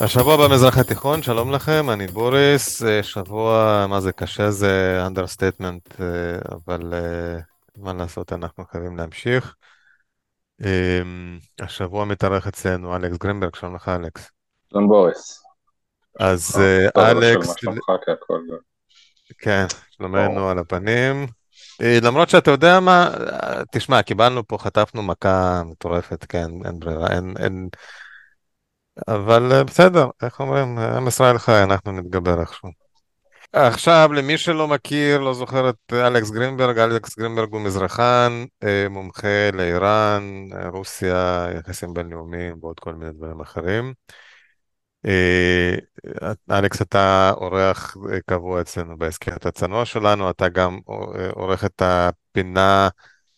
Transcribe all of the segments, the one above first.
השבוע במזרח התיכון, שלום לכם, אני בוריס, אה, שבוע, מה זה קשה, זה understatement, אה, אבל אה, מה לעשות, אנחנו חייבים להמשיך. השבוע מתארח אצלנו אלכס גרינברג, שלום לך אלכס. שלום בוריס. אז אלכס, כן, שלומנו על הפנים. למרות שאתה יודע מה, תשמע, קיבלנו פה, חטפנו מכה מטורפת, כן, אין ברירה, אין, אין, אבל אה, בסדר, איך אומרים, עם ישראל חי, אנחנו נתגבר איכשהו. עכשיו, למי שלא מכיר, לא זוכר את אלכס גרינברג, אלכס גרינברג הוא מזרחן, אה, מומחה לאיראן, רוסיה, יחסים בינלאומיים ועוד כל מיני דברים אחרים. אה, אלכס, אתה אורח קבוע אצלנו בהסכת הצנוע שלנו, אתה גם עורך את הפינה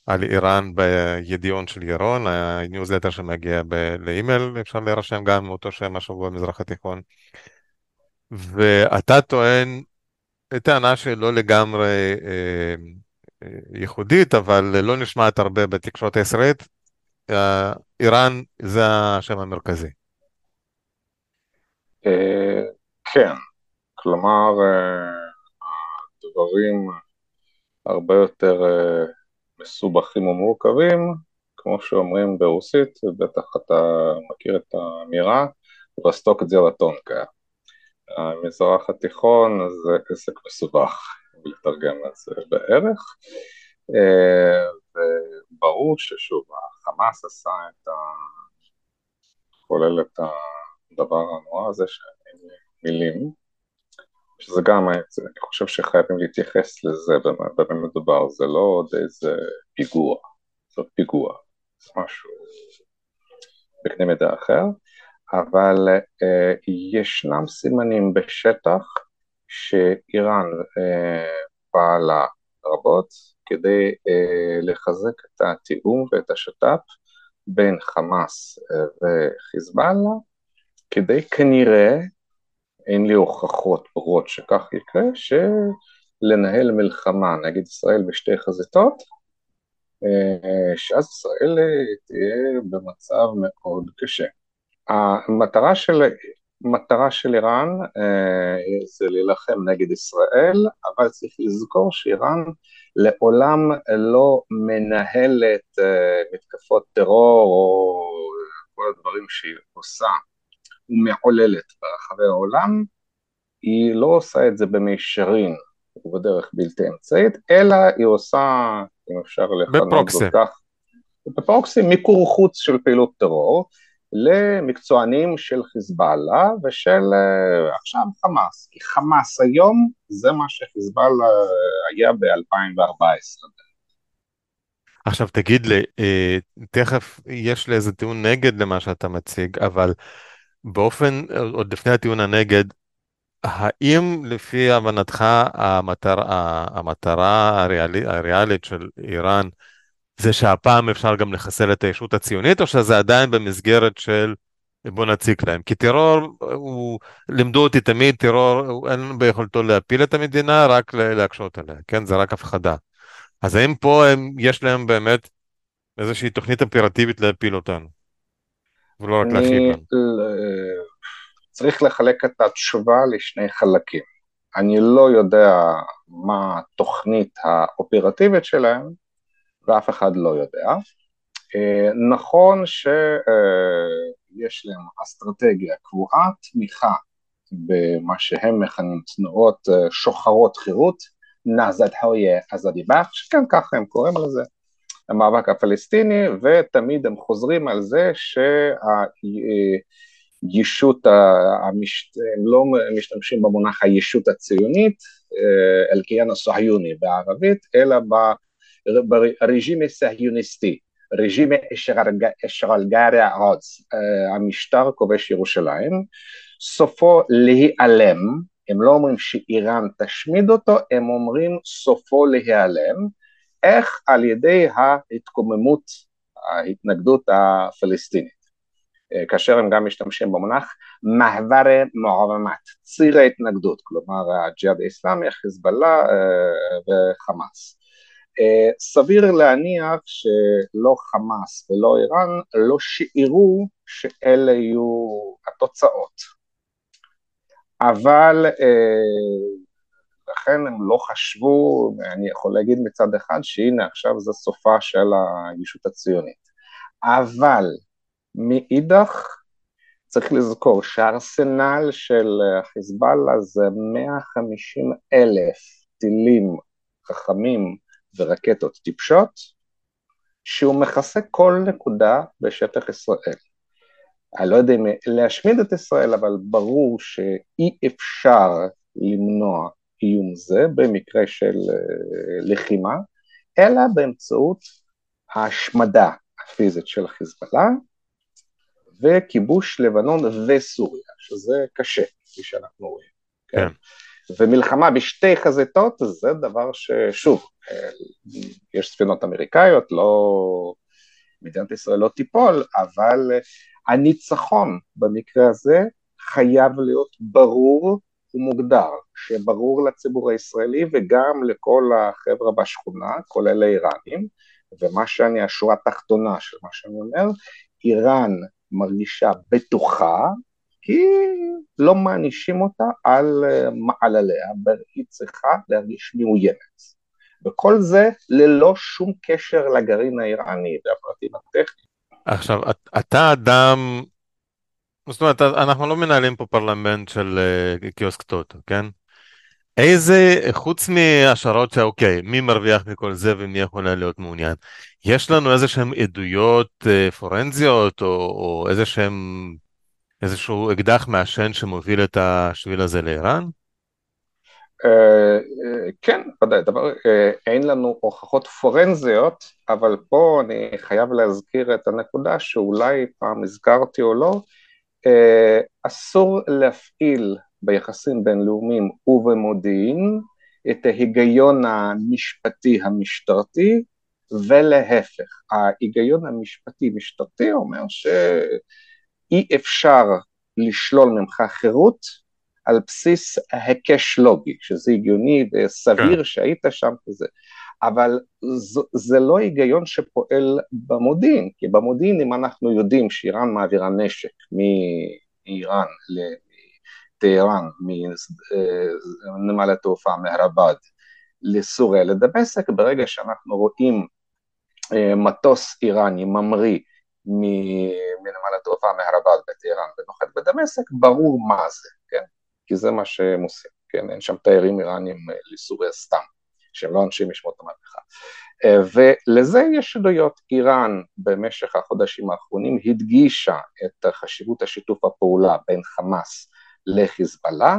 על איראן בידיעון של ירון, הניוזלטר שמגיע ב- לאימייל, אפשר להירשם גם עם אותו שם השבוע במזרח התיכון. ואתה טוען טענה שלא לגמרי אה, אה, ייחודית, אבל לא נשמעת הרבה בתקשורת הישראלית, אה, איראן זה השם המרכזי. אה, כן, כלומר, אה, הדברים הרבה יותר אה, מסובכים ומורכבים, כמו שאומרים ברוסית, בטח אתה מכיר את האמירה, רסטוק את זה לטונקה. המזרח התיכון זה עסק מסובך, לתרגם את זה בערך, אה, וברור ששוב, החמאס עשה את ה... כולל את הדבר הנורא הזה שאין מילים, שזה גם, אני חושב שחייבים להתייחס לזה במה מדובר, זה לא עוד איזה פיגוע, זה פיגוע, זה משהו בקנה מידה אחר, אבל אה, ישנם סימנים בשטח שאיראן אה, פעלה רבות כדי אה, לחזק את התיאום ואת השת"פ בין חמאס אה, וחיזבאללה, כדי כנראה אין לי הוכחות ברורות שכך יקרה, שלנהל מלחמה נגד ישראל בשתי חזיתות, אה, שאז ישראל תהיה במצב מאוד קשה. המטרה של, מטרה של איראן אה, זה להילחם נגד ישראל, אבל צריך לזכור שאיראן לעולם לא מנהלת אה, מתקפות טרור או כל הדברים שהיא עושה ומעוללת ברחבי העולם, היא לא עושה את זה במישרין ובדרך בלתי אמצעית, אלא היא עושה, אם אפשר לכנות זאת כך, בפרוקסי מיקור חוץ של פעילות טרור, למקצוענים של חיזבאללה ושל uh, עכשיו חמאס, כי חמאס היום זה מה שחיזבאללה היה ב-2014. עכשיו תגיד לי, אה, תכף יש לי איזה טיעון נגד למה שאתה מציג, אבל באופן, עוד לפני הטיעון הנגד, האם לפי הבנתך המטרה, המטרה הריאלית, הריאלית של איראן זה שהפעם אפשר גם לחסל את הישות הציונית, או שזה עדיין במסגרת של בוא נציק להם? כי טרור, הוא, לימדו אותי תמיד, טרור, אין ביכולתו להפיל את המדינה, רק להקשות עליה, כן? זה רק הפחדה. אז האם פה הם, יש להם באמת איזושהי תוכנית אופרטיבית להפיל אותנו? ולא רק להכין לנו. צריך לחלק את התשובה לשני חלקים. אני לא יודע מה התוכנית האופרטיבית שלהם, ואף אחד לא יודע. אה, נכון שיש להם אסטרטגיה קבועה, תמיכה במה שהם מכנים תנועות אה, שוחרות חירות, נעזת חויה עזדי באח, שכן ככה הם קוראים לזה, המאבק הפלסטיני, ותמיד הם חוזרים על זה שהישות, המש... הם לא משתמשים במונח הישות הציונית, אל-קיאן הסוהיוני בערבית, אלא ברג'ים הסהיוניסטי, רג'ים אשרלגרי העודס, המשטר כובש ירושלים, סופו להיעלם, הם לא אומרים שאיראן תשמיד אותו, הם אומרים סופו להיעלם, איך על ידי ההתקוממות, ההתנגדות הפלסטינית, אה, כאשר הם גם משתמשים במונח מעברה מעורמת, ציר ההתנגדות, כלומר הג'יהאד האסלאמי, חיזבאללה אה, וחמאס. אה, סביר להניח שלא חמאס ולא איראן לא שיערו שאלה יהיו התוצאות. אבל לכן הם לא חשבו, אני יכול להגיד מצד אחד שהנה עכשיו זה סופה של הישות הציונית. אבל מאידך צריך לזכור שהארסנל של חיזבאללה זה 150 אלף טילים חכמים ורקטות טיפשות, שהוא מכסה כל נקודה בשטח ישראל. אני לא יודע אם להשמיד את ישראל, אבל ברור שאי אפשר למנוע איום זה במקרה של אה, לחימה, אלא באמצעות ההשמדה הפיזית של חיזבאללה וכיבוש לבנון וסוריה, שזה קשה, כפי שאנחנו רואים. כן. כן. ומלחמה בשתי חזיתות זה דבר ששוב, אה, יש ספינות אמריקאיות, לא, מדינת ישראל לא תיפול, אבל הניצחון במקרה הזה חייב להיות ברור ומוגדר, שברור לציבור הישראלי וגם לכל החבר'ה בשכונה, כולל האיראנים, ומה שאני, השורה התחתונה של מה שאני אומר, איראן מרגישה בטוחה, כי לא מענישים אותה על מעלליה, והיא צריכה להרגיש מאוימת. וכל זה ללא שום קשר לגרעין האיראני והפרטים הטכניים. עכשיו, אתה אדם זאת אומרת, אנחנו לא מנהלים פה פרלמנט של uh, קיוסק טוטו, כן? איזה, חוץ מהשערות שאוקיי, מי מרוויח מכל זה ומי יכול להיות מעוניין, יש לנו איזה שהן עדויות uh, פורנזיות או, או איזה שהם, איזשהו אקדח מעשן שמוביל את השביל הזה לאיראן? Uh, כן, ודאי, דבר, אין לנו הוכחות פורנזיות, אבל פה אני חייב להזכיר את הנקודה שאולי פעם הזכרתי או לא, אה, אסור להפעיל ביחסים בינלאומיים ובמודיעין את ההיגיון המשפטי המשטרתי ולהפך, ההיגיון המשפטי-משטרתי אומר שאי אפשר לשלול ממך חירות על בסיס היקש לוגי, שזה הגיוני וסביר כן. שהיית שם כזה. אבל זה, זה לא היגיון שפועל במודיעין, כי במודיעין אם אנחנו יודעים שאיראן מעבירה נשק מאיראן לטהרן, מנמל התעופה מהרבד לסוריה לדמשק, ברגע שאנחנו רואים אה, מטוס איראני ממריא מנמל התעופה מהרבד בטהרן ונוחת בדמשק, ברור מה זה, כן? כי זה מה שהם עושים, כן? אין שם תיירים איראנים אה, לסוריה סתם. שהם לא אנשי משמעות המהפכה. אה, ולזה יש עדויות, איראן במשך החודשים האחרונים הדגישה את חשיבות השיתוף הפעולה בין חמאס לחיזבאללה,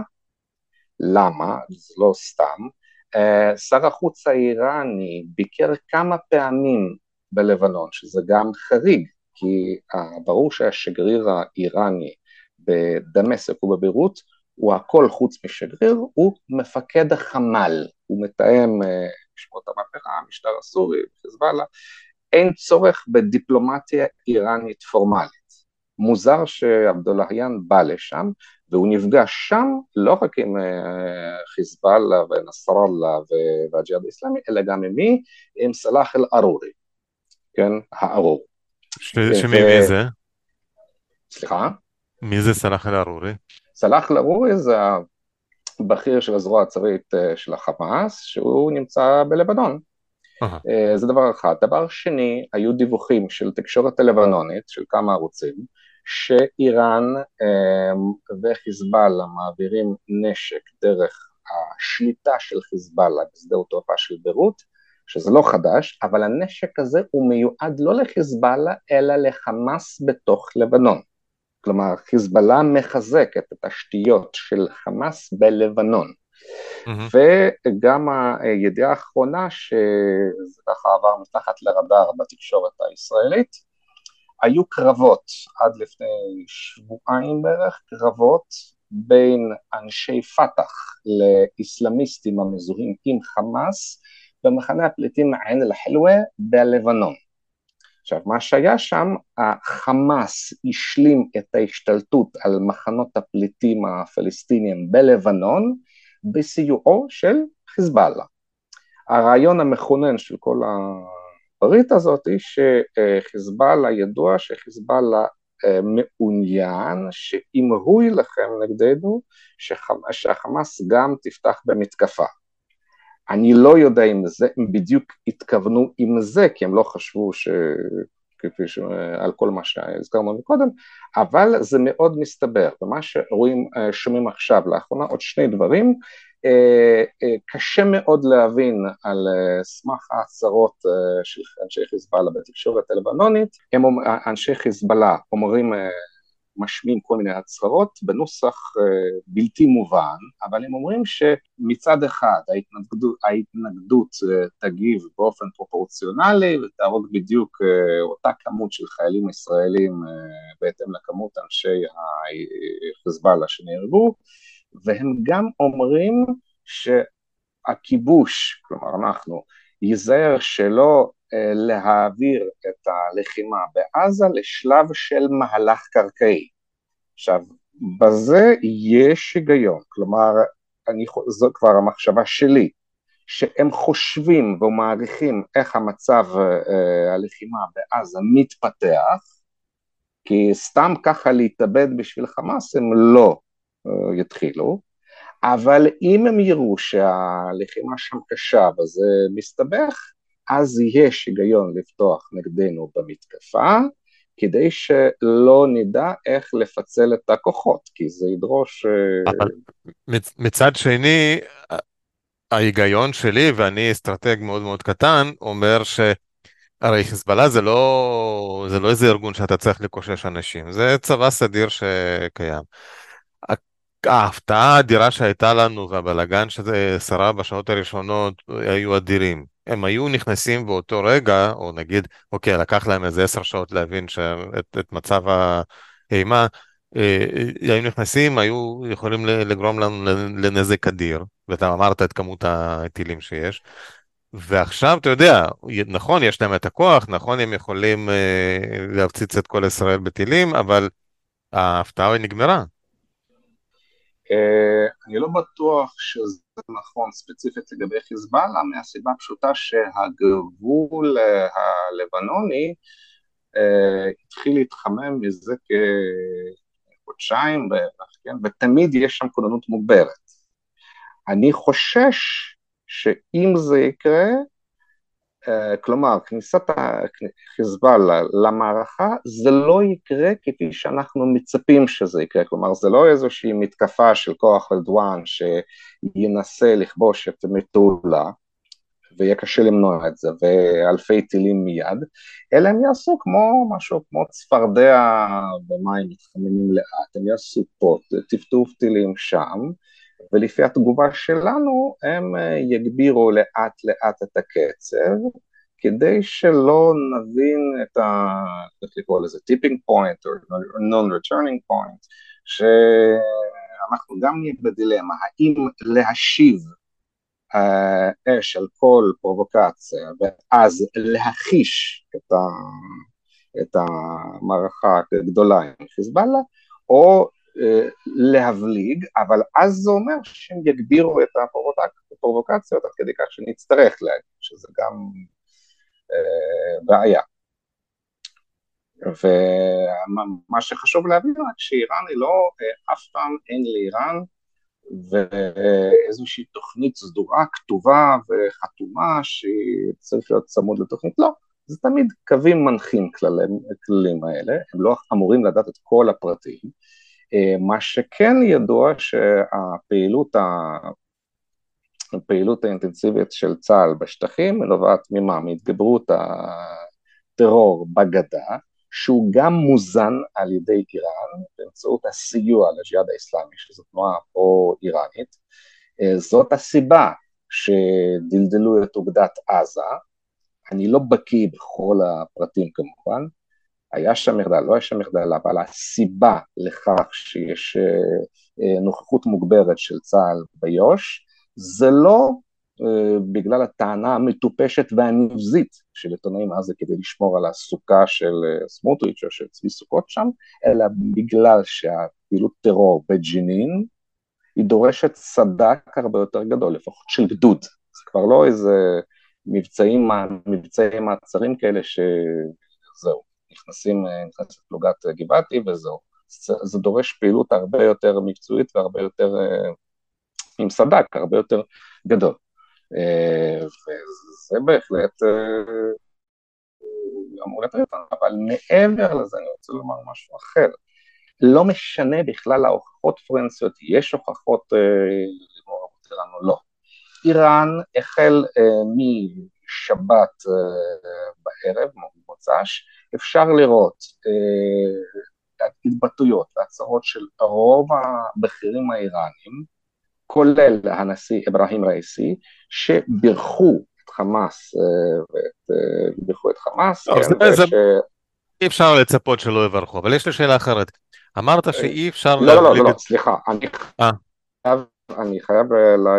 למה? זה לא סתם, אה, שר החוץ האיראני ביקר כמה פעמים בלבנון, שזה גם חריג, כי אה, ברור שהשגריר האיראני בדמשק ובביירות הוא הכל חוץ משגריר, הוא מפקד החמ"ל, הוא מתאם אה, משמעות המהפכה, המשטר הסורי, חיזבאללה, אין צורך בדיפלומטיה איראנית פורמלית. מוזר שעבדולהיאן בא לשם, והוא נפגש שם לא רק עם אה, חיזבאללה ונסראללה והג'יהאד האסלאמי, אלא גם עם מי? עם סלאח אל-ארורי, כן, הארור. שמי מי זה? סליחה? מי זה סלאח אל-ארורי? סלאח אל-ארורי זה בכיר של הזרוע הצבאית אה, של החמאס, שהוא נמצא בלבנון. Uh-huh. זה דבר אחד. דבר שני, היו דיווחים של תקשורת הלבנונית, של כמה ערוצים, שאיראן um, וחיזבאללה מעבירים נשק דרך השליטה של חיזבאללה בשדה התעופה של ביירות, שזה לא חדש, אבל הנשק הזה הוא מיועד לא לחיזבאללה, אלא לחמאס בתוך לבנון. כלומר חיזבאללה מחזק את התשתיות של חמאס בלבנון. Mm-hmm. וגם הידיעה האחרונה שזה ככה עבר מתחת לרדאר בתקשורת הישראלית, היו קרבות עד לפני שבועיים בערך, קרבות בין אנשי פת"ח לאיסלאמיסטים המזוהים עם חמאס במחנה הפליטים עין אל-חלווה בלבנון. עכשיו, מה שהיה שם, החמאס השלים את ההשתלטות על מחנות הפליטים הפלסטיניים בלבנון בסיועו של חיזבאללה. הרעיון המכונן של כל הברית הזאת היא שחיזבאללה ידוע שחיזבאללה מעוניין שאם הוא יילחם נגדנו, שהחמאס גם תפתח במתקפה. אני לא יודע אם זה, הם בדיוק התכוונו עם זה, כי הם לא חשבו ש... כפי ש... על כל מה שהזכרנו מקודם, אבל זה מאוד מסתבר, ומה שרואים, שומעים עכשיו לאחרונה, עוד שני דברים, אה, אה, קשה מאוד להבין על אה, סמך ההצהרות של אנשי חיזבאללה בתקשורת הלבנונית, הם אנשי חיזבאללה אומרים משמיעים כל מיני הצהרות בנוסח בלתי מובן, אבל הם אומרים שמצד אחד ההתנגדות, ההתנגדות תגיב באופן פרופורציונלי ותהרוג בדיוק אותה כמות של חיילים ישראלים בהתאם לכמות אנשי החיזבאללה שנהרגו, והם גם אומרים שהכיבוש, כלומר אנחנו, ייזהר שלא אה, להעביר את הלחימה בעזה לשלב של מהלך קרקעי. עכשיו, בזה יש היגיון, כלומר, אני, זו כבר המחשבה שלי, שהם חושבים ומעריכים איך המצב אה, הלחימה בעזה מתפתח, כי סתם ככה להתאבד בשביל חמאס הם לא אה, יתחילו, אבל אם הם יראו שהלחימה שם קשה וזה מסתבך, אז יש היגיון לפתוח נגדנו במתקפה, כדי שלא נדע איך לפצל את הכוחות, כי זה ידרוש... אה, אבל מצד שני, ההיגיון שלי, ואני אסטרטג מאוד מאוד קטן, אומר ש... הרי חיזבאללה זה לא, זה לא איזה ארגון שאתה צריך לקושש אנשים, זה צבא סדיר שקיים. ההפתעה האדירה שהייתה לנו והבלגן שזה שרה בשעות הראשונות היו אדירים. הם היו נכנסים באותו רגע, או נגיד, אוקיי, לקח להם איזה עשר שעות להבין שאת, את מצב האימה, אה, היו נכנסים, היו יכולים לגרום לנו לנזק אדיר, ואתה אמרת את כמות הטילים שיש. ועכשיו, אתה יודע, נכון, יש להם את הכוח, נכון, הם יכולים אה, להפציץ את כל ישראל בטילים, אבל ההפתעה נגמרה. אה, אני לא בטוח שזה נכון ספציפית לגבי חיזבאללה מהסיבה הפשוטה שהגבול אה, הלבנוני אה, התחיל להתחמם מזה כחודשיים בערך, כן? ותמיד יש שם כוננות מוגברת. אני חושש שאם זה יקרה, כלומר, כניסת החיזבאללה למערכה זה לא יקרה כפי שאנחנו מצפים שזה יקרה, כלומר זה לא איזושהי מתקפה של כוח רדואן שינסה לכבוש את מטולה ויהיה קשה למנוע את זה ואלפי טילים מיד, אלא הם יעשו כמו משהו כמו צפרדע במים מתחממים לאט, הם יעשו פה טפטוף טילים שם ולפי התגובה שלנו הם אה, יגבירו לאט לאט את הקצב כדי שלא נבין את ה... איך לקרוא לזה tipping point או non-returning point שאנחנו גם נהיה בדילמה האם להשיב uh, אש על כל פרובוקציה ואז להכיש את, ה... את המערכה הגדולה עם חיזבאללה או אה, להבליג, אבל אז זה אומר שהם יגבירו את הפרובוקציות עד כדי כך שנצטרך להגיד, שזה גם אה, בעיה. ומה שחשוב להבין רק שאיראן היא לא, אה, אף פעם אין לאיראן ואיזושהי תוכנית סדורה, כתובה וחתומה שצריך להיות צמוד לתוכנית, לא, זה תמיד קווים מנחים כללים האלה, הם לא אמורים לדעת את כל הפרטים, אה, מה שכן ידוע שהפעילות הפעילות האינטנסיבית של צה"ל בשטחים נובעת ממה? מהתגברות הטרור בגדה, שהוא גם מוזן על ידי איראן באמצעות הסיוע לג'יהאד האסלאמי, שזו תנועה פרו-איראנית. אה, זאת הסיבה שדלדלו את אוגדת עזה, אני לא בקיא בכל הפרטים כמובן, היה שם מחדל, לא היה שם מחדל, אבל הסיבה לכך שיש אה, אה, נוכחות מוגברת של צה"ל ביו"ש, זה לא uh, בגלל הטענה המטופשת והנבזית של עיתונאים אז כדי לשמור על הסוכה של סמוטריץ' או של צבי סוכות שם, אלא בגלל שהפעילות טרור בג'נין היא דורשת סד"כ הרבה יותר גדול, לפחות של גדוד, זה כבר לא איזה מבצעים, מבצעי מעצרים כאלה שזהו. נכנסים, נכנסת פלוגת גבעתי וזהו. זה, דורש פעילות הרבה יותר מקצועית והרבה יותר עם סדק, הרבה יותר גדול. וזה בהחלט אמור לטריד אותנו, אבל מעבר לזה אני רוצה לומר משהו אחר. לא משנה בכלל ההוכחות פורנסיות, יש הוכחות למעורבות או לא. איראן החל משבת בערב, מוצ"ש, אפשר לראות התבטאויות והצהרות של רוב הבכירים האיראנים, כולל הנשיא אברהים ראיסי, שבירכו את חמאס ובירכו את חמאס. אי אפשר לצפות שלא יברכו, אבל יש לי שאלה אחרת. אמרת שאי אפשר... לא, לא, לא, סליחה, אני חייב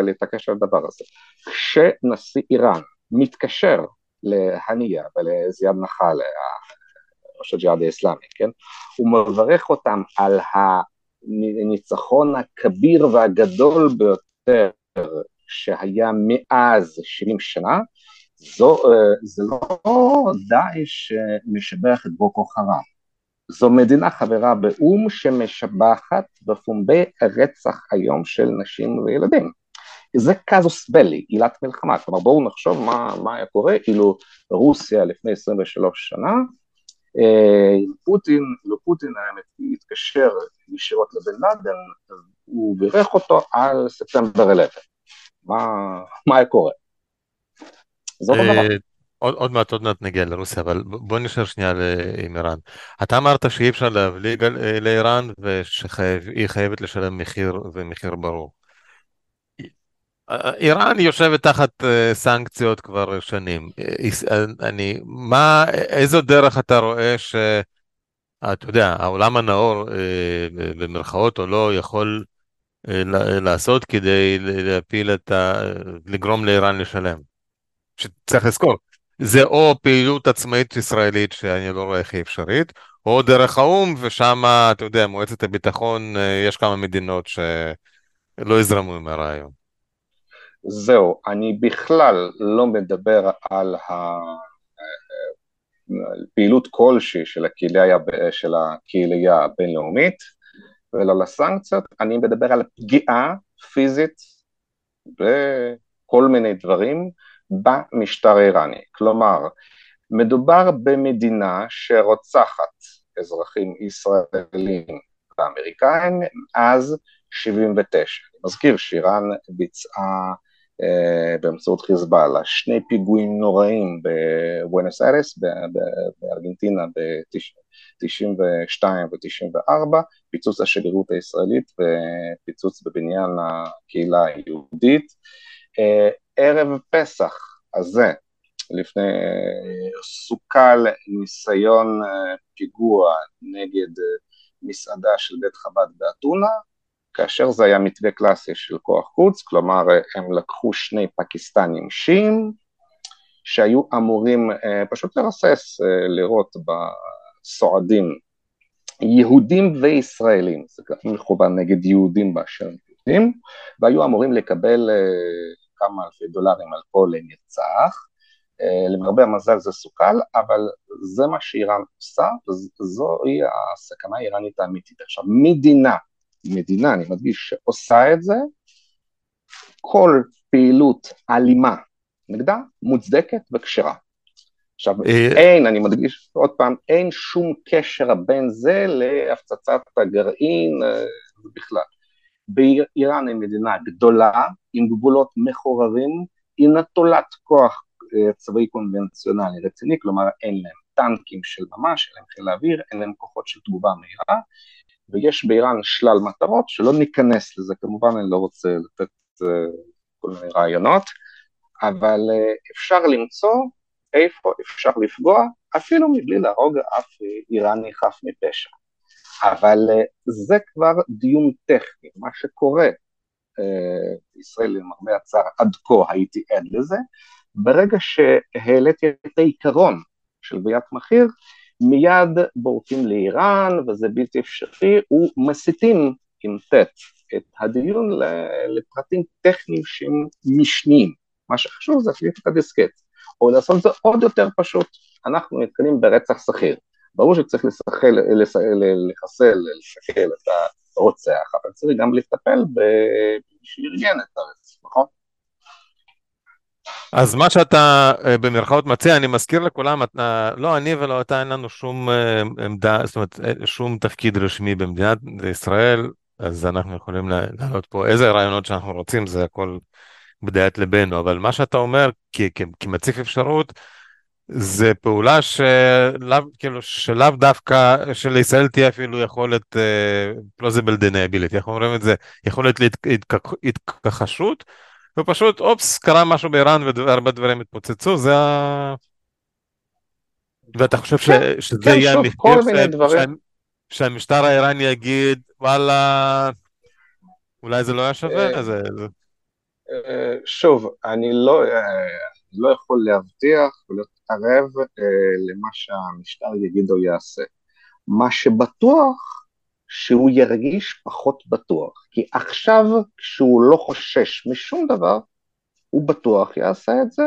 להתעקש על הדבר הזה. כשנשיא איראן מתקשר להניה ולזיאד נחל, ראש הג'יהאד האסלאמי, כן? הוא מברך אותם על הניצחון הכביר והגדול ביותר שהיה מאז 70 שנה, זו, זה לא דאעש שמשבח את בוקו חרם, זו מדינה חברה באו"ם שמשבחת בפומבי רצח היום של נשים וילדים. זה קזוס בלי, עילת מלחמה, כלומר בואו נחשוב מה, מה היה קורה אילו רוסיה לפני 23 שנה, אה, פוטין, לא פוטין היה התקשר ישירות לבן לאדן, הוא בירך אותו על ספטמבר 11. מה, מה היה קורה? זה אותו דבר. עוד, עוד מעט, עוד מעט נגיע לרוסיה, אבל בוא נשאר שנייה עם איראן. אתה אמרת שאי אפשר להבליג לאיראן ושהיא חייבת לשלם מחיר ומחיר ברור. איראן יושבת תחת סנקציות כבר שנים. אני, מה, איזו דרך אתה רואה ש... אתה יודע, העולם הנאור, במרכאות או לא, יכול לעשות כדי להפיל את ה... לגרום לאיראן לשלם? שצריך לזכור, זה או פעילות עצמאית ישראלית שאני לא רואה איך היא אפשרית, או דרך האו"ם, ושם, אתה יודע, מועצת הביטחון, אה, יש כמה מדינות שלא יזרמו עם הרעיון. זהו, אני בכלל לא מדבר על פעילות כלשהי של הקהילייה, של הקהילייה הבינלאומית, ולא לסנקציות, אני מדבר על פגיעה פיזית בכל מיני דברים, במשטר האיראני. כלומר, מדובר במדינה שרוצחת אזרחים ישראלים ואמריקאים מאז 79. אני מזכיר שאיראן ביצעה באמצעות חיזבאללה שני פיגועים נוראים בבואנוס איירס בארגנטינה ב-92 ו-94, פיצוץ השגרירות הישראלית ופיצוץ בבניין הקהילה היהודית. אה, ערב פסח הזה, לפני, סוכל ניסיון אה, פיגוע נגד אה, מסעדה של בית חב"ד באתונה, כאשר זה היה מתווה קלאסי של כוח חוץ, כלומר הם לקחו שני פקיסטנים שיעים, שהיו אמורים אה, פשוט לרסס, לראות בסועדים יהודים וישראלים, זה מכוון נגד יהודים באשר יהודים, והיו אמורים לקבל כמה אלפי דולרים על כל נרצח, אה, למרבה המזל זה סוכל, אבל זה מה שאיראן עושה, וזוהי הסכנה האיראנית האמיתית. עכשיו, מדינה, מדינה, אני מדגיש, שעושה את זה, כל פעילות אלימה נגדה מוצדקת וכשרה. עכשיו, אה, אין, אני מדגיש עוד פעם, אין שום קשר בין זה להפצצת הגרעין אה, בכלל. באיראן היא מדינה גדולה, עם גבולות מחוררים, היא נטולת כוח אה, צבאי קונבנציונלי רציני, כלומר אין להם טנקים של ממש, אין להם חיל האוויר, אין להם כוחות של תגובה מהירה, ויש באיראן שלל מטרות, שלא ניכנס לזה, כמובן אני לא רוצה לתת uh, כל מיני רעיונות, אבל uh, אפשר למצוא איפה אפשר לפגוע, אפילו מבלי להרוג אף איראני חף מפשע. אבל אה, זה כבר דיון טכני, מה שקורה, אה, ישראל למרבה הצער עד כה הייתי עד לזה, ברגע שהעליתי את העיקרון של גביית מחיר, מיד בורקים לאיראן וזה בלתי אפשרי, ומסיטים עם ט' את הדיון לפרטים טכניים שהם משניים. מה שחשוב זה להחליף את הדיסקט, או לעשות את זה עוד יותר פשוט, אנחנו נתקלים ברצח שכיר. ברור שצריך לחסל, לחסל את הרוצח, אבל צריך גם לטפל במי שארגן את הרצח, נכון? אז מה שאתה אה, במרכאות מציע, אני מזכיר לכולם, אתה, לא אני ולא אתה, אין לנו שום אה, עמדה, זאת אומרת, אה, שום תפקיד רשמי במדינת ישראל, אז אנחנו יכולים להעלות פה איזה רעיונות שאנחנו רוצים, זה הכל בדעת ליבנו, אבל מה שאתה אומר כמציף אפשרות, זה פעולה שלאו, כאילו, שלאו דווקא, שלישראל תהיה אפילו יכולת uh, plausible deniability, איך אומרים את זה? יכולת להתכחשות, ופשוט אופס, קרה משהו באיראן והרבה דברים התפוצצו, זה ה... ואתה חושב ש, כן, שזה כן, יהיה המחיר שה, שהמשטר האיראני יגיד, וואלה, אולי זה לא היה שווה? אה, זה. אה, שוב, אני לא, אה, לא יכול להבטיח ולהתערב למה שהמשטר יגיד או יעשה. מה שבטוח, שהוא ירגיש פחות בטוח, כי עכשיו כשהוא לא חושש משום דבר, הוא בטוח יעשה את זה,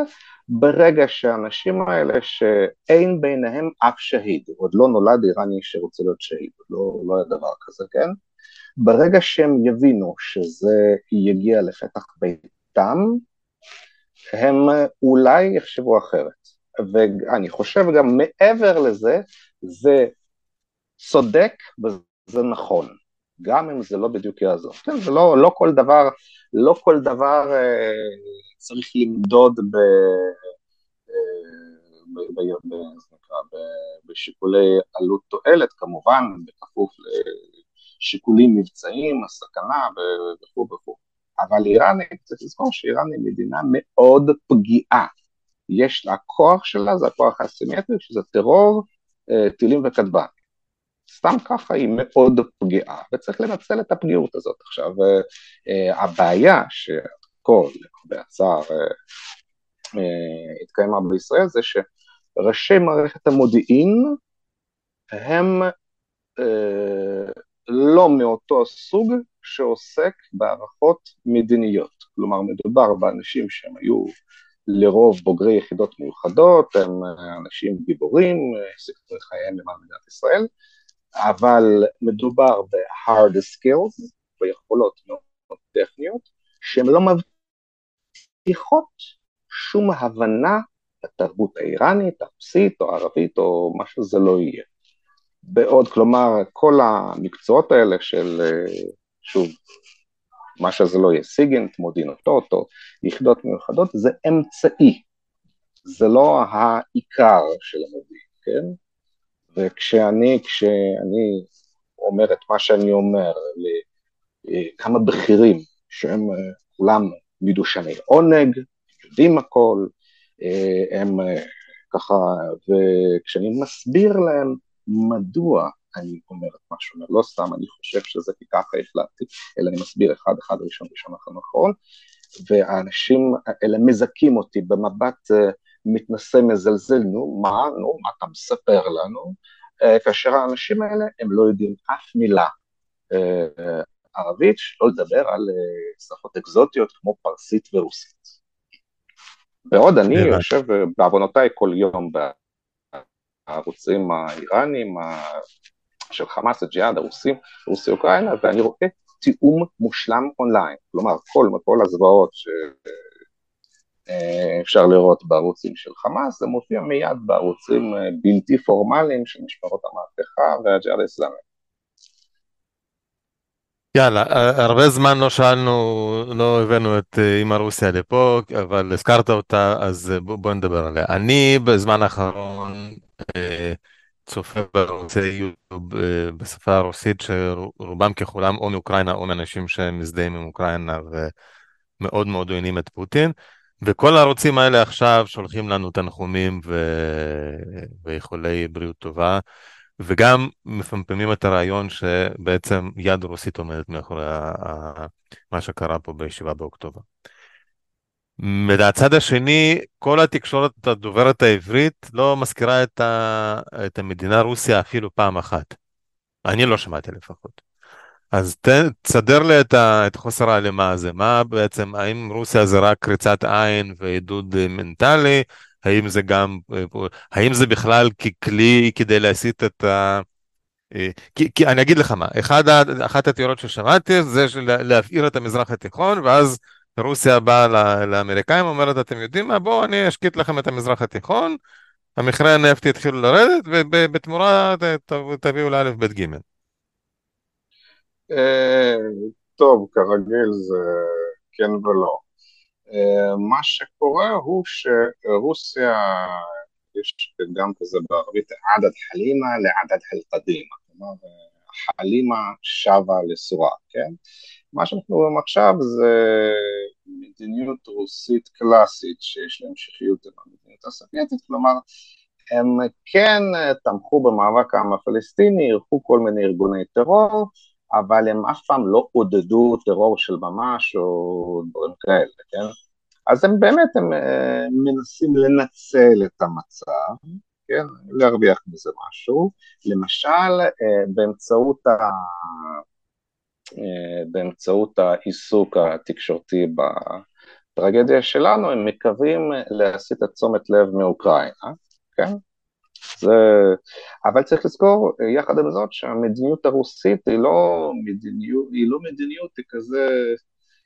ברגע שהאנשים האלה שאין ביניהם אף שהיד, עוד לא נולד איראני שרוצה להיות שהיד, לא, לא היה דבר כזה, כן? ברגע שהם יבינו שזה יגיע לפתח ביתם, הם אולי יחשבו אחרת. ואני חושב גם מעבר לזה, זה צודק וזה נכון, גם אם זה לא בדיוק יעזור. כן, זה לא, לא כל דבר, לא כל דבר אה, צריך למדוד ב... אה, בשיקולי עלות תועלת, כמובן, בכפוף לשיקולים מבצעיים, הסכנה וכו' וכו'. אבל איראן, צריך לזכור שאיראן היא מדינה מאוד פגיעה. יש לה, הכוח שלה זה הכוח האסימטרי, שזה טרור, אה, טילים וכטב"ם. סתם ככה היא מאוד פגיעה, וצריך לנצל את הפגיעות הזאת. עכשיו, אה, הבעיה שכל, למרבה הצער, התקיימה בישראל זה שראשי מערכת המודיעין הם אה, לא מאותו סוג שעוסק בהערכות מדיניות. כלומר, מדובר באנשים שהם היו לרוב בוגרי יחידות מיוחדות, הם אנשים גיבורים, סיכנו חייהם למען מדינת ישראל, אבל מדובר ב-hard skills, ביכולות מאוד טכניות, שהן לא מבטיחות שום הבנה לתרבות האיראנית, הרוסית או הערבית או מה שזה לא יהיה. בעוד, כלומר, כל המקצועות האלה של, שוב, מה שזה לא יהיה, סיגינט, מודיעינותות או יחידות מיוחדות, זה אמצעי, זה לא העיקר של המודיעין, כן? וכשאני, כשאני אומר את מה שאני אומר לכמה בכירים שהם כולם מדושני עונג, יודעים הכל, אה, הם אה, ככה, וכשאני מסביר להם מדוע אני אומר את מה שאומר, לא סתם אני חושב שזה כי ככה החלטתי, אלא אני מסביר אחד אחד ראשון ראשון אחר נכון, והאנשים האלה מזכים אותי במבט אה, מתנשא מזלזל, נו מה, נו מה אתה מספר לנו, כאשר האנשים האלה הם לא יודעים אף מילה ערבית, שלא לדבר על שפות אקזוטיות כמו פרסית ורוסית. בעוד אני יושב בעוונותיי כל יום בערוצים האיראנים של חמאס, הג'יהאד, הרוסים, רוסיה אוקראינה, ואני רואה תיאום מושלם אונליין, כלומר כל, כל הזוועות שאפשר לראות בערוצים של חמאס, זה מופיע מיד בערוצים בלתי פורמליים של משפחות המהפכה והג'יהאד האסלאמי. יאללה, הרבה זמן לא שאלנו, לא הבאנו את אימא רוסיה לפה, אבל הזכרת אותה, אז בוא נדבר עליה. אני בזמן האחרון צופה בערוצי יוטיוב בשפה הרוסית, שרובם ככולם או מאוקראינה או מאנשים שמזדהים עם אוקראינה ומאוד מאוד עוינים את פוטין, וכל הערוצים האלה עכשיו שולחים לנו תנחומים ו... ואיחולי בריאות טובה. וגם מפמפמים את הרעיון שבעצם יד רוסית עומדת מאחורי מה שקרה פה בישיבה באוקטובר. מהצד השני, כל התקשורת הדוברת העברית לא מזכירה את, ה... את המדינה רוסיה אפילו פעם אחת. אני לא שמעתי לפחות. אז תסדר לי את, ה... את חוסר ההלימה הזה. מה בעצם, האם רוסיה זה רק קריצת עין ועידוד מנטלי, האם זה גם, האם זה בכלל ככלי כדי להסיט את ה... כי, כי אני אגיד לך מה, אחד, אחת התיאוריות ששמעתי זה להבעיר את המזרח התיכון ואז רוסיה באה לאמריקאים ואומרת אתם יודעים מה בואו אני אשקיט לכם את המזרח התיכון המחירי הנפט יתחילו לרדת ובתמורה תביאו לאלף בית גימל. אה, טוב, כרגיל זה כן ולא. אה, מה שקורה הוא שרוסיה, יש גם כזה בערבית עדת חלימה לעדת חלקדימה, כלומר חלימה שבה לסורה, כן? מה שאנחנו רואים עכשיו זה מדיניות רוסית קלאסית שיש לה המשכיות עם המדיניות הסובייטית, כלומר הם כן תמכו במאבק העם הפלסטיני, אירחו כל מיני ארגוני טרור, אבל הם אף פעם לא עודדו טרור של ממש או דברים כאלה, כן? אז הם באמת הם אה, מנסים לנצל את המצב, כן? להרוויח מזה משהו, למשל אה, באמצעות, ה... אה, באמצעות העיסוק התקשורתי בטרגדיה שלנו, הם מקווים להסיט את תשומת לב מאוקראינה, כן? זה... אבל צריך לזכור יחד עם זאת שהמדיניות הרוסית היא לא מדיניות, היא לא מדיניות, היא כזה,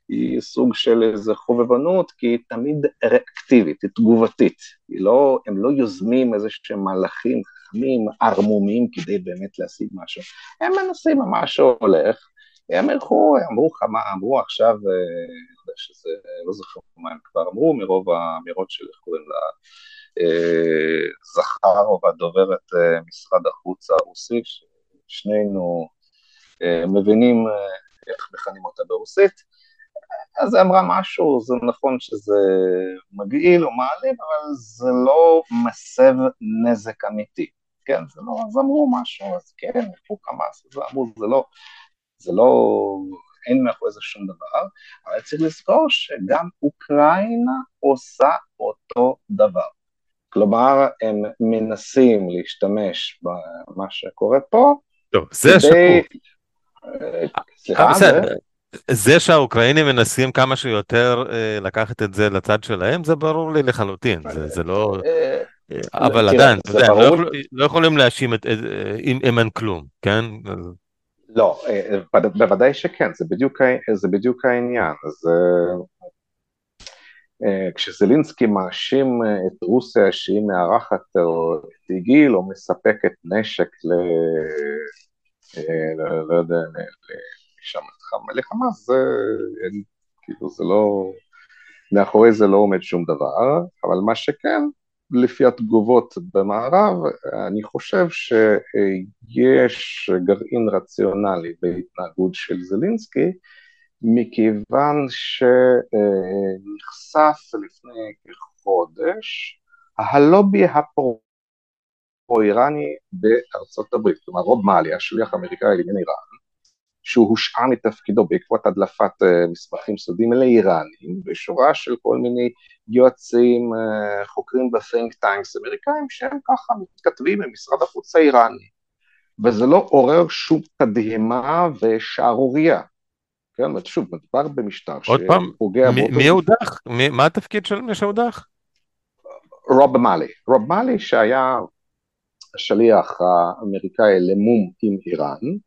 היא סוג של איזה חובבנות, כי היא תמיד ריאקטיבית, היא תגובתית, היא לא, הם לא יוזמים איזה שהם מהלכים חכמים, ערמומיים, כדי באמת להשיג משהו, הם מנסים מה שהולך, הם הלכו, אמרו כמה, אמרו עכשיו, אה, שזה, לא זוכר מה הם כבר אמרו, מרוב האמירות של איך קוראים לה, זכרוב, הדוברת אה, משרד החוץ הרוסי, ששנינו אה, מבינים אה, איך מכנים אותה ברוסית, אז היא אמרה משהו, זה נכון שזה מגעיל או מעליב, אבל זה לא מסב נזק אמיתי, כן, זה לא, אז אמרו משהו, אז כן, הלכו כמה, אז אמרו, זה לא, זה לא, אין מאחורי זה שום דבר, אבל צריך לזכור שגם אוקראינה עושה אותו דבר. כלומר, הם מנסים להשתמש במה שקורה פה. טוב, זה כדי... שקוף. אה, סליחה, זה... זה שהאוקראינים מנסים כמה שיותר אה, לקחת את זה לצד שלהם, זה ברור לי לחלוטין, זה, זה לא... אה, אבל עדיין, אתה יודע, לא, לא יכולים להאשים אם אין כלום, כן? לא, בוודאי שכן, זה בדיוק, זה בדיוק העניין. אז אה, כשזלינסקי מאשים אה, את רוסיה שהיא מארחת את איגיל או מספקת נשק ל... אה, לא, יודע, לחמאס, זה כאילו זה לא, מאחורי זה לא עומד שום דבר, אבל מה שכן, לפי התגובות במערב, אני חושב שיש גרעין רציונלי בהתנהגות של זלינסקי, מכיוון שנחשף לפני כחודש הלובי הפרו-איראני בארצות הברית, כלומר רוב מאלי, השליח האמריקאי לעניין איראן, שהוא הושעה מתפקידו בעקבות הדלפת אה, מסמכים סודיים לאיראנים, בשורה של כל מיני יועצים, אה, חוקרים ב-think tanks אמריקאים, שהם ככה מתכתבים עם משרד החוץ האיראני. וזה לא עורר שום תדהמה ושערורייה. כן, שוב, מדובר במשטר שפוגע... עוד פעם, מי הודח? מה התפקיד של מי שהודח? רוב מאלי. רוב מאלי שהיה השליח האמריקאי למום עם איראן.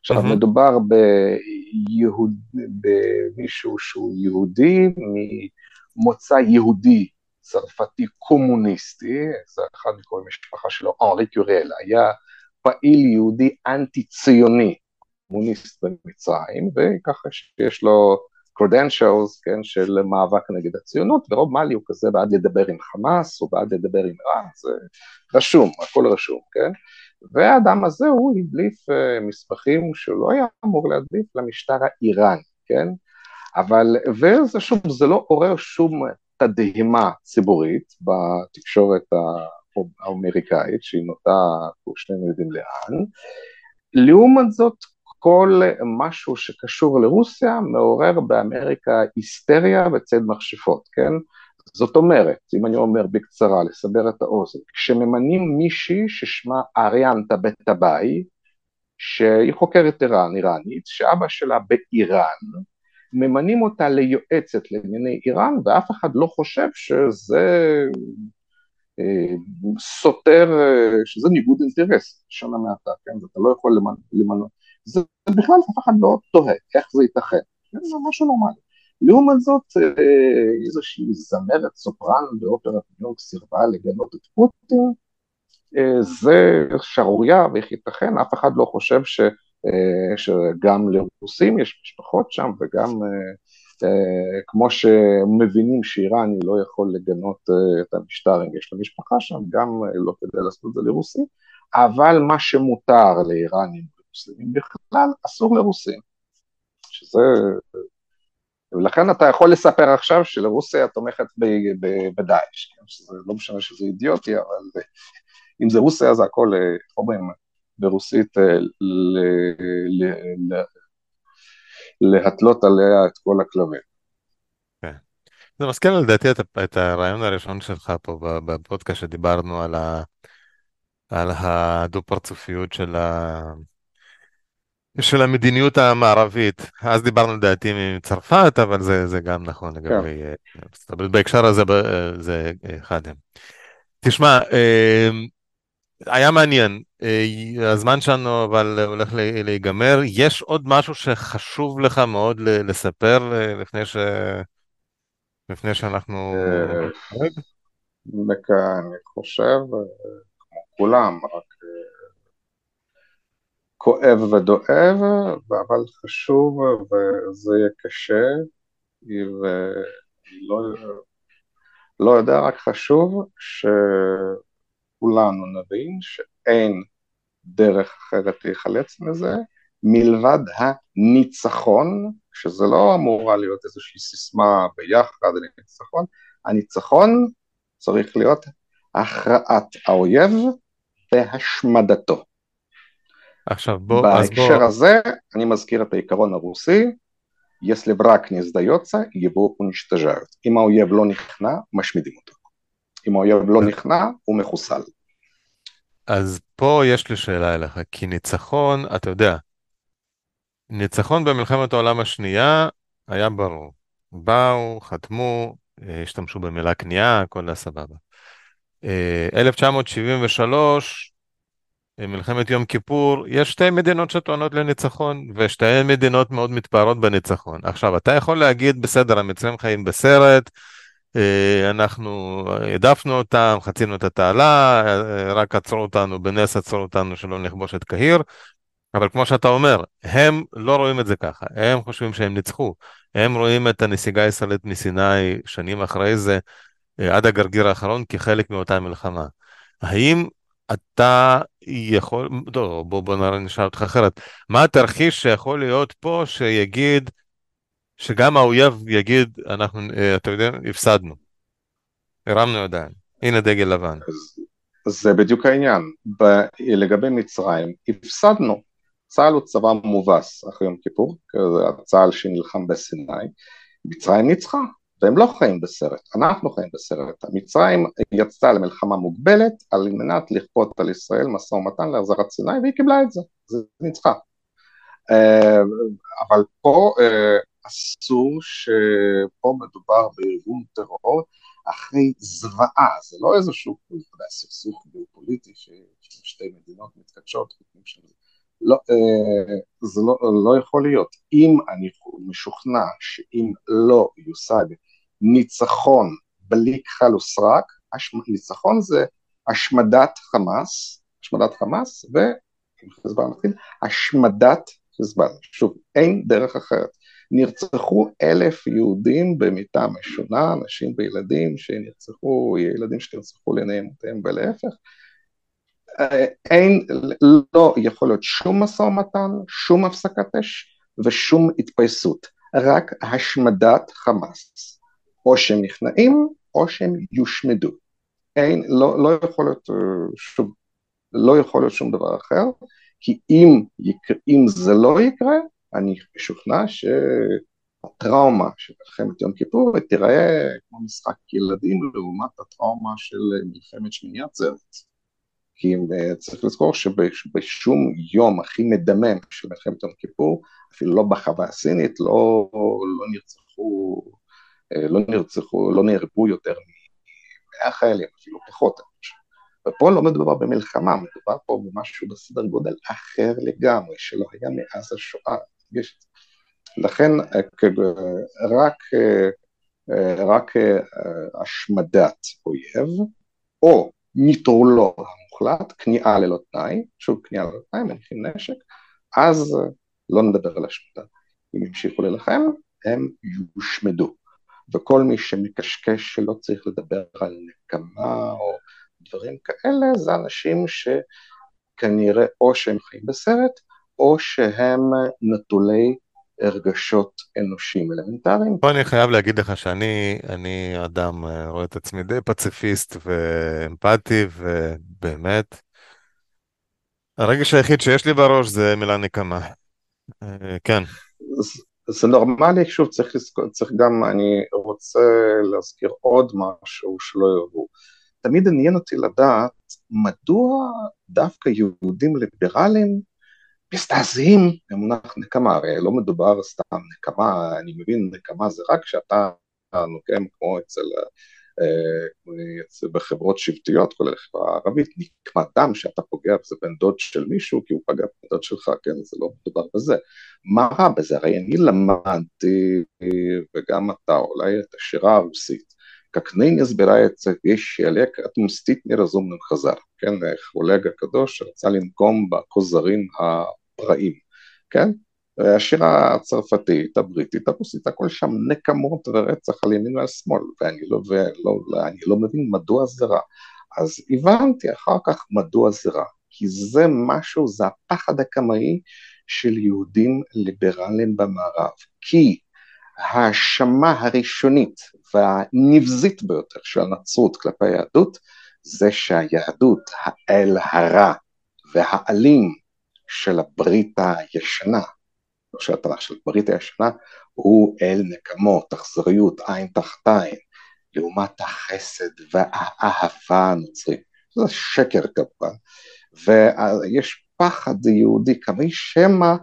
עכשיו mm-hmm. מדובר ביהוד... במישהו שהוא יהודי, ממוצא יהודי צרפתי קומוניסטי, זה אחד מכל המשפחה שלו, אנרי קיורל, היה פעיל יהודי אנטי ציוני קומוניסט במצרים, וככה שיש לו credentials, כן, של מאבק נגד הציונות, ורוב מאלי הוא כזה בעד לדבר עם חמאס, או בעד לדבר עם איראן, זה רשום, הכל רשום, כן? והאדם הזה הוא הדליף uh, מסמכים שהוא לא היה אמור להדליף למשטר האיראני, כן? אבל, וזה שוב, זה לא עורר שום תדהמה ציבורית בתקשורת האמריקאית, שהיא נוטה, שנינו יודעים לאן. לעומת זאת, כל משהו שקשור לרוסיה מעורר באמריקה היסטריה וציד מכשפות, כן? זאת אומרת, אם אני אומר בקצרה, לסבר את האוזן, כשממנים מישהי ששמה אריאנטה בטבאי, שהיא חוקרת איראן, איראנית, שאבא שלה באיראן, ממנים אותה ליועצת לענייני איראן, ואף אחד לא חושב שזה סותר, שזה ניגוד אינטרס, שונה מעתה, כן, אתה לא יכול למנות, זה בכלל אף אחד לא תוהה איך זה ייתכן, כן, זה משהו נורמלי. לעומת זאת, איזושהי זמרת סופרן באופרת ניו יורק סירבה לגנות את פוטין, זה שערורייה ואיך ייתכן, אף אחד לא חושב ש, שגם לרוסים יש משפחות שם וגם כמו שמבינים שאיראני לא יכול לגנות את המשטר אם יש לו משפחה שם, גם לא כדאי לעשות את זה לרוסים, אבל מה שמותר לאיראנים ולמוסלמים בכלל, אסור לרוסים, שזה... ולכן אתה יכול לספר עכשיו שלרוסיה תומכת בדאעש, כן? שזה לא משנה שזה אידיוטי, אבל אם זה רוסיה זה הכל, איך אומרים, ברוסית, להתלות עליה את כל הכלבים. כן. זה מזכיר לדעתי את, את הרעיון הראשון שלך פה בפודקאסט שדיברנו על, ה, על הדו-פרצופיות של, ה, של המדיניות המערבית. אז דיברנו לדעתי מצרפת, אבל זה, זה גם נכון לגבי כן. ארצות הברית. בהקשר הזה זה אחד הם. תשמע, אה, היה מעניין, אה, הזמן שלנו אבל הולך להיגמר. יש עוד משהו שחשוב לך מאוד לספר אה, לפני, ש... לפני שאנחנו... אני חושב, כמו כולם, רק כואב ודואב, אבל חשוב וזה יהיה קשה, ולא לא יודע, רק חשוב ש... כולנו נבין שאין דרך אחרת להיחלץ מזה, מלבד הניצחון, שזה לא אמורה להיות איזושהי סיסמה ביחד לניצחון, הניצחון צריך להיות הכרעת האויב והשמדתו. עכשיו בוא, בהקשר בוא... הזה אני מזכיר את העיקרון הרוסי, если враг не сдается, его уничтожают. אם האויב לא נכנע, משמידים אותו. אם האויב לא נכנע, הוא מחוסל. אז פה יש לי שאלה אליך, כי ניצחון, אתה יודע, ניצחון במלחמת העולם השנייה היה ברור. באו, חתמו, אה, השתמשו במילה כניעה, הכל היה סבבה. 1973, אה, מלחמת יום כיפור, יש שתי מדינות שטוענות לניצחון, ושתי מדינות מאוד מתפארות בניצחון. עכשיו, אתה יכול להגיד, בסדר, המצרים חיים בסרט, אה, אנחנו העדפנו אותם, חצינו את התעלה, אה, רק עצרו אותנו, בנס עצרו אותנו שלא נכבוש את קהיר, אבל כמו שאתה אומר, הם לא רואים את זה ככה, הם חושבים שהם ניצחו, הם רואים את הנסיגה הישראלית מסיני שנים אחרי זה, אה, עד הגרגיר האחרון, כחלק מאותה מלחמה. האם אתה יכול, טוב, בוא, בוא נשאל אותך אחרת, מה התרחיש שיכול להיות פה שיגיד, שגם האויב יגיד, אנחנו, אה, אתה יודע, הפסדנו. הרמנו ידיים. הנה דגל לבן. זה בדיוק העניין. ב- לגבי מצרים, הפסדנו. צה"ל הוא צבא מובס אחרי יום כיפור, צה"ל שנלחם בסיני, מצרים ניצחה, והם לא חיים בסרט, אנחנו חיים בסרט. מצרים יצאה למלחמה מוגבלת על מנת לכפות על ישראל משא ומתן להחזרת סיני, והיא קיבלה את זה, זה ניצחה. אה, אבל פה אה, אסור שפה מדובר בארגון טרור אחרי זוועה, זה לא איזשהו סכסוך גיאופוליטי שיש שתי מדינות מתקדשות, לא, אה, זה לא, לא יכול להיות. אם אני משוכנע שאם לא יושג ניצחון בלי כחל וסרק, ניצחון זה השמדת חמאס, השמדת חמאס, והשמדת חיזבאללה. שוב, אין דרך אחרת. נרצחו אלף יהודים במיטה משונה, נשים וילדים שנרצחו, ילדים שנרצחו לעיני אמותיהם ולהפך. אין, לא יכול להיות שום משא ומתן, שום הפסקת אש ושום התפייסות, רק השמדת חמאס. או שהם נכנעים או שהם יושמדו. אין, לא, לא יכול להיות שום, לא יכול להיות שום דבר אחר, כי אם, אם זה לא יקרה, אני משוכנע שהטראומה של מלחמת יום כיפור תיראה כמו משחק ילדים לעומת הטראומה של מלחמת שמיני עצרת. כי אה, צריך לזכור שבשום יום הכי מדמם של מלחמת יום כיפור, אפילו לא בחווה הסינית, לא, לא נרצחו, אה, לא נרצחו, לא נהרגו יותר מ-100 חיילים, אפילו פחות, ופה לא מדובר במלחמה, מדובר פה במשהו בסדר גודל אחר לגמרי, שלא היה מאז השואה. לכן רק, רק השמדת אויב, או ניטרולו המוחלט, כניעה ללא תנאי, שוב כניעה ללא תנאי, מניחים נשק, אז לא נדבר על השמדה. אם ימשיכו להילחם, הם יושמדו. וכל מי שמקשקש שלא צריך לדבר על נקמה או דברים כאלה, זה אנשים שכנראה או שהם חיים בסרט, או שהם נטולי הרגשות אנושיים אלמנטריים. פה אני חייב להגיד לך שאני אני אדם, אה, רואה את עצמי די פציפיסט ואמפתי, ובאמת, הרגש היחיד שיש לי בראש זה מילה נקמה. אה, כן. זה נורמלי, שוב, צריך, צריך גם, אני רוצה להזכיר עוד משהו שלא יאהבו. תמיד עניין אותי לדעת מדוע דווקא יהודים ליברליים מזדעזעים במונח נקמה, הרי לא מדובר סתם נקמה, אני מבין, נקמה זה רק כשאתה נוקם כמו אצל, בחברות שבטיות, כולל חברה ערבית, נקמת דם שאתה פוגע בזה בן דוד של מישהו כי הוא פגע בן דוד שלך, כן, זה לא מדובר בזה. מה רע בזה? הרי אני למדתי, וגם אתה, אולי את השירה הרוסית, как ныне сбирается вещи Олег отмстить неразумным חז"ל, כן, אולג הקדוש רצה לנקום בכוזרים הפראים, כן, השירה הצרפתית, הבריטית, הרוסית, הכל שם נקמות ורצח על ימין ועל שמאל, ואני לא, ולא, אני לא מבין מדוע זה רע. אז הבנתי אחר כך מדוע זה רע, כי זה משהו, זה הפחד הקמאי של יהודים ליברליים במערב, כי ההאשמה הראשונית והנבזית ביותר של הנצרות כלפי היהדות זה שהיהדות, האל הרע והאלים של הברית הישנה, לא של התנ"ך, של הברית הישנה, הוא אל נקמות, אכזריות, עין תחת עין, לעומת החסד והאהבה הנוצרית. זה שקר כמובן, ויש פחד יהודי כמי שמא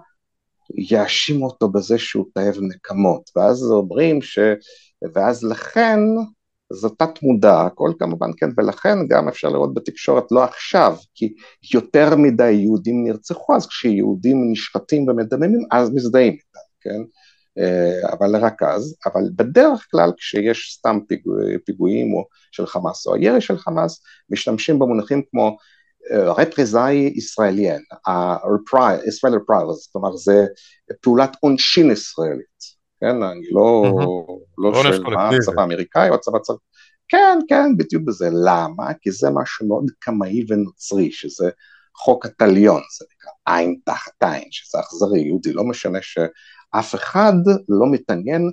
יאשימו אותו בזה שהוא תאב נקמות, ואז אומרים ש... ואז לכן זו תת מודע, הכל כמובן כן, ולכן גם אפשר לראות בתקשורת לא עכשיו, כי יותר מדי יהודים נרצחו, אז כשיהודים נשחטים ומדממים, אז מזדהים איתם, כן? אה, אבל רק אז, אבל בדרך כלל כשיש סתם פיגוע, פיגועים או של חמאס או הירי של חמאס, משתמשים במונחים כמו représailles israéliennes, Israeli reprisals, כלומר זה פעולת עונשין ישראלית, כן, אני לא, לא שואל מה הצבא האמריקאי או הצבא הצבא, כן, כן, בדיוק בזה, למה? כי זה משהו מאוד קמאי ונוצרי, שזה חוק הטליון, זה נקרא עין תחת עין, שזה אכזרי, יהודי, לא משנה שאף אחד לא מתעניין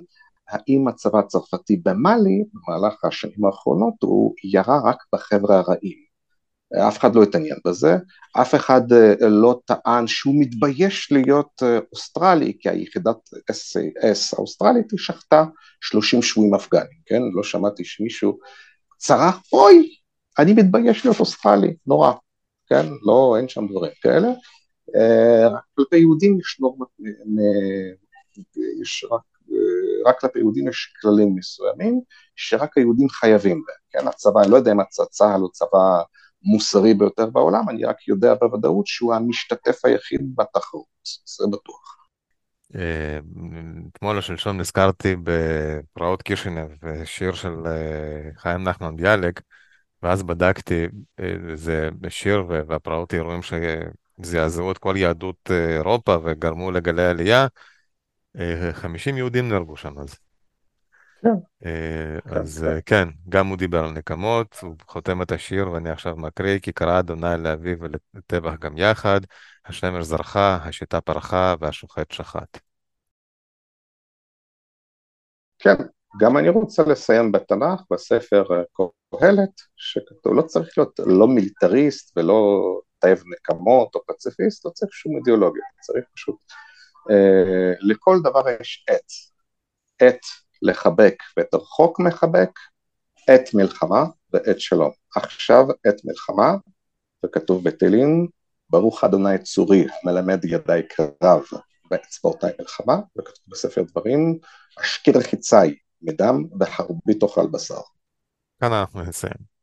האם הצבא הצרפתי במאלי, במהלך השנים האחרונות, הוא ירה רק בחבר'ה הרעים. אף אחד לא התעניין בזה, אף אחד אה, לא טען שהוא מתבייש להיות אה, אוסטרלי, כי היחידת SAS האוסטרלית היא שחטה 30 שבויים אפגנים, כן? לא שמעתי שמישהו צרח, אוי, אני מתבייש להיות אוסטרלי, נורא, כן? לא, אין שם דברים כאלה. אה, רק כלפי יהודים יש נורמות, יש רק, רק כלפי יהודים יש כללים מסוימים, שרק היהודים חייבים בהם, כן? הצבא, אני לא יודע אם צה"ל הוא צבא המוסרי ביותר בעולם, אני רק יודע בוודאות שהוא המשתתף היחיד בתחרות, זה בטוח. אה, אתמול או שלשום נזכרתי בפרעות קישינב, שיר של אה, חיים נחמן ביאלק, ואז בדקתי, אה, זה שיר והפרעות אירועים שזעזעו את כל יהדות אירופה וגרמו לגלי עלייה, 50 יהודים נהרגו שם אז. אה, אז כן. אה, כן, גם הוא דיבר על נקמות, הוא חותם את השיר ואני עכשיו מקריא, כי קרא אדוני לאביב ולטבח גם יחד, השמש זרחה, השיטה פרחה והשוחט שחט. כן, גם אני רוצה לסיים בתנ"ך, בספר אה, קהלת, שכתוב, לא צריך להיות לא מיליטריסט ולא תאב נקמות או פציפיסט, לא צריך שום אידיאולוגיה, צריך פשוט, אה, לכל דבר יש עת, עת לחבק ואת הרחוק מחבק, עת מלחמה ועת שלום. עכשיו עת מלחמה, וכתוב בתהילים, ברוך אדוני צורי, מלמד ידי קרב באצבעותי מלחמה, וכתוב בספר דברים, אשכיר חיצי מדם בחרבי תאכל בשר. כאן אנחנו נסיים.